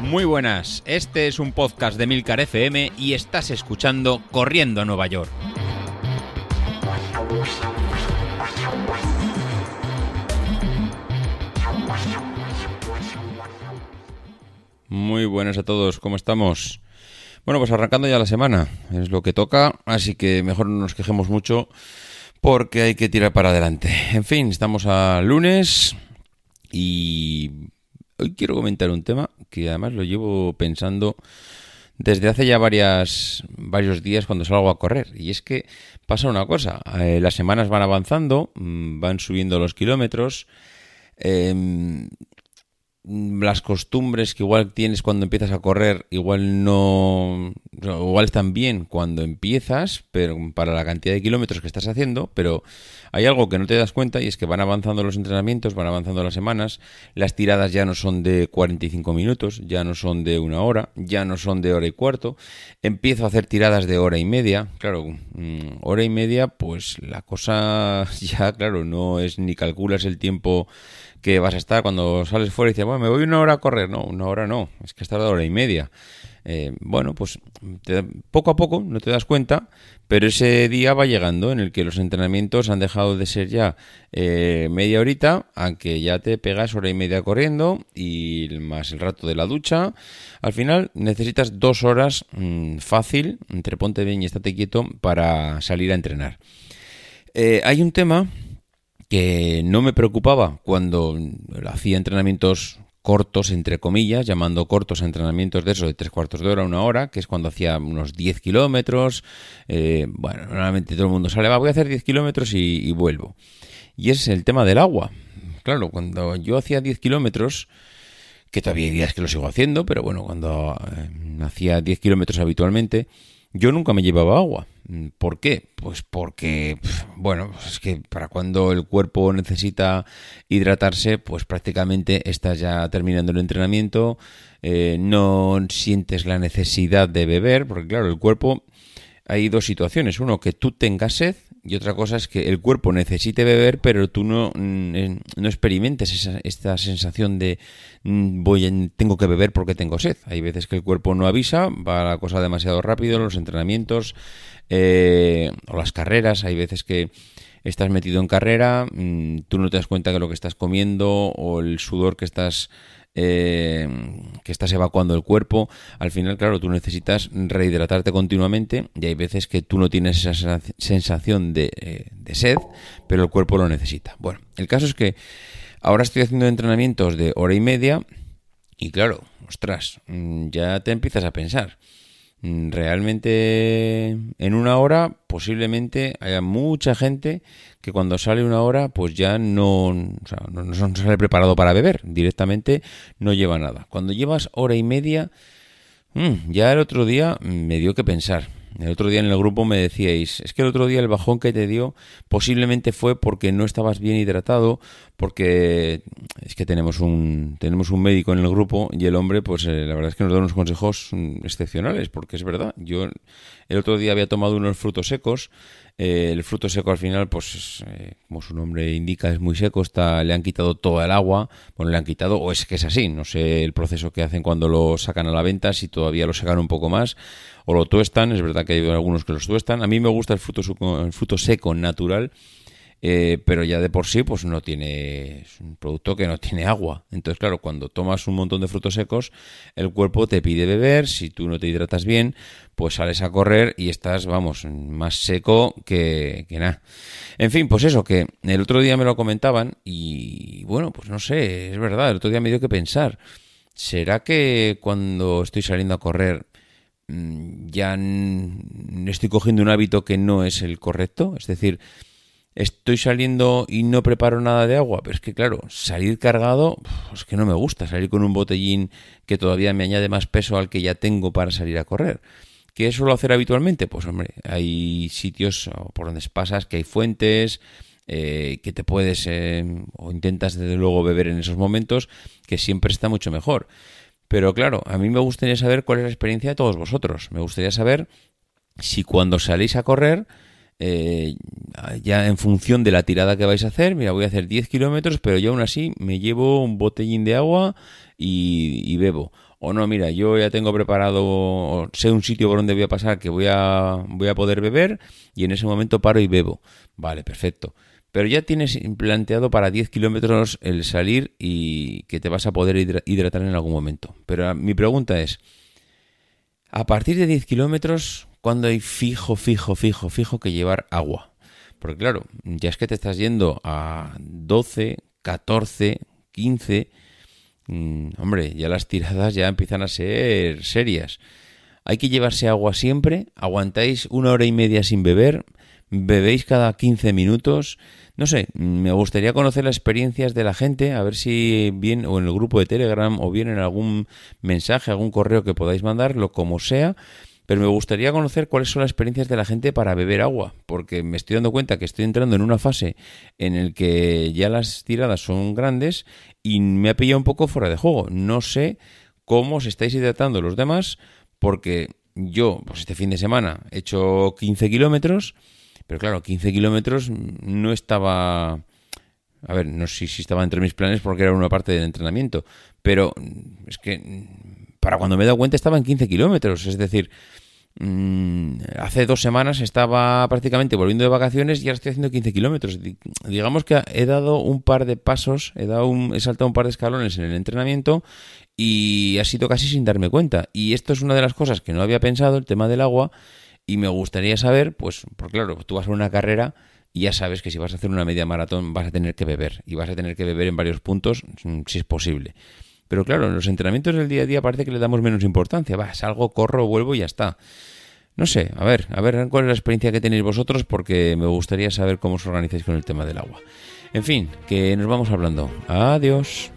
Muy buenas, este es un podcast de Milcar FM y estás escuchando Corriendo a Nueva York. Muy buenas a todos, ¿cómo estamos? Bueno, pues arrancando ya la semana, es lo que toca, así que mejor no nos quejemos mucho porque hay que tirar para adelante. En fin, estamos a lunes y hoy quiero comentar un tema que además lo llevo pensando desde hace ya varias, varios días cuando salgo a correr. Y es que pasa una cosa, eh, las semanas van avanzando, mm, van subiendo los kilómetros, em, las costumbres que igual tienes cuando empiezas a correr, igual no, igual están bien cuando empiezas, pero para la cantidad de kilómetros que estás haciendo, pero hay algo que no te das cuenta y es que van avanzando los entrenamientos, van avanzando las semanas, las tiradas ya no son de 45 minutos, ya no son de una hora, ya no son de hora y cuarto, empiezo a hacer tiradas de hora y media, claro, mm, hora y media, pues la cosa ya, claro, no es ni calculas el tiempo que vas a estar cuando sales fuera y dices, bueno, me voy una hora a correr. No, una hora no, es que estás de hora y media. Eh, bueno, pues poco a poco no te das cuenta, pero ese día va llegando en el que los entrenamientos han dejado de ser ya eh, media horita, aunque ya te pegas hora y media corriendo y más el rato de la ducha. Al final necesitas dos horas mm, fácil, entre ponte bien y estate quieto, para salir a entrenar. Eh, hay un tema que no me preocupaba cuando hacía entrenamientos cortos, entre comillas, llamando cortos entrenamientos de eso, de tres cuartos de hora, una hora, que es cuando hacía unos 10 kilómetros. Eh, bueno, normalmente todo el mundo sale, va, voy a hacer 10 kilómetros y, vuelvo. Y es el tema del agua. Claro, cuando yo hacía 10 kilómetros, que todavía hay días que lo sigo haciendo, pero bueno, cuando eh, hacía 10 kilómetros habitualmente, yo nunca me llevaba agua. ¿Por qué? Pues porque, bueno, es que para cuando el cuerpo necesita hidratarse, pues prácticamente estás ya terminando el entrenamiento, eh, no sientes la necesidad de beber, porque claro, el cuerpo, hay dos situaciones. Uno, que tú tengas sed y otra cosa es que el cuerpo necesite beber, pero tú no, mm, eh, no experimentes esa, esta sensación de mm, voy tengo que beber porque tengo sed. Hay veces que el cuerpo no avisa, va la cosa demasiado rápido, los entrenamientos eh, o las carreras, hay veces que estás metido en carrera, mm, tú no te das cuenta que lo que estás comiendo o el sudor que estás eh, que estás evacuando el cuerpo, al final, claro, tú necesitas rehidratarte continuamente y hay veces que tú no tienes esa sensación de, eh, de sed, pero el cuerpo lo necesita. Bueno, el caso es que ahora estoy haciendo entrenamientos de hora y media y claro, ostras, mm, ya te empiezas a pensar. Mm, realmente en una hora posiblemente haya mucha gente que cuando sale una hora pues ya no, no, sale preparado para beber, directamente no lleva nada. Cuando llevas hora y media, mm, ya el otro día me dio que pensar. El otro día en el grupo me decíais, es que el otro día el bajón que te dio posiblemente fue porque no estabas bien hidratado, porque es que tenemos un tenemos un médico en el grupo y el hombre, pues eh, la verdad es que nos da unos consejos mm, excepcionales, porque es verdad. Yo el otro día había tomado unos frutos secos eh, el fruto seco al final, pues eh, como su nombre indica, es muy seco, está, le han quitado toda el agua, bueno, le han quitado, o es que es así, no sé el proceso que hacen cuando lo sacan a la venta, si todavía lo sacan un poco más, o lo tuestan, es verdad que hay algunos que los tuestan, a mí me gusta el fruto, el fruto seco natural, eh, pero ya de por sí pues no tiene es un producto que no tiene agua. Entonces claro cuando tomas un montón de frutos secos el cuerpo te pide beber si tú no te hidratas bien pues sales a correr y estás vamos más seco que, que nada. En fin pues eso que el otro día me lo comentaban y bueno pues no sé es verdad el otro día me dio que pensar será que cuando estoy saliendo a correr mm, ya estoy cogiendo un hábito que no es el correcto es decir estoy saliendo y no preparo nada de agua, pero es que claro, salir cargado, es que no me gusta, salir con un botellín que todavía me añade más peso al que ya tengo para salir a correr. ¿Qué suelo hacer habitualmente? Pues hombre, hay sitios por donde pasas que hay fuentes, eh, que te puedes eh, o intentas desde luego beber en esos momentos, que siempre está mucho mejor. Pero claro, a mí me gustaría saber cuál es la experiencia de todos vosotros. Me gustaría saber si cuando salís a correr eh, ya en función de la tirada que vais a hacer, mira, voy a hacer 10 kilómetros, pero yo aún así me llevo un botellín de agua y, bebo. O no, mira, yo ya tengo preparado, sé un sitio por donde voy a pasar que voy a, voy a poder beber y en ese momento paro y bebo. Vale, perfecto. Pero ya tienes planteado para 10 kilómetros el salir y que te vas a poder hidratar en algún momento. Pero mi pregunta es, a partir de 10 kilómetros, ¿cuándo hay fijo, fijo, fijo, fijo que llevar agua? Porque claro, ya es que te estás yendo a 12, 14, 15... hombre, ya las tiradas ya empiezan a ser serias. Hay que llevarse agua siempre, aguantáis una hora y media sin beber, bebéis cada 15 minutos. No sé, me gustaría conocer las experiencias de la gente, a ver si bien o en el grupo de Telegram o bien en algún mensaje, algún correo que podáis mandarlo, como sea. Pero me gustaría conocer cuáles son las experiencias de la gente para beber agua, porque me estoy dando cuenta que estoy entrando en una fase en el que ya las tiradas son grandes y me ha pillado un poco fuera de juego. No sé cómo os estáis hidratando los demás, porque yo, pues este fin de semana, he hecho 15 kilómetros pero claro, 15 kilómetros no estaba... A ver, no sé si estaba entre mis planes porque era una parte del entrenamiento, pero es que para cuando me he dado cuenta estaba en 15 kilómetros, es decir, mm, hace dos semanas estaba prácticamente volviendo de vacaciones y ahora estoy haciendo 15 kilómetros. Digamos que he dado un par de pasos, he, dado un, he saltado un par de escalones en el entrenamiento y ha sido casi sin darme cuenta. Y esto es una de las cosas que no había pensado, el tema del agua, y me gustaría saber, pues, porque claro, tú vas a una carrera y ya sabes que si vas a hacer una media maratón vas a tener que beber. Y vas a tener que beber en varios puntos, mm, si es posible. Pero claro, en los entrenamientos del día a día parece que le damos menos importancia. Va, salgo, corro, vuelvo y ya está. No sé, a ver, a ver cuál es la experiencia que tenéis vosotros porque me gustaría saber cómo os organizáis con el tema del agua. En fin, que nos vamos hablando. Adiós.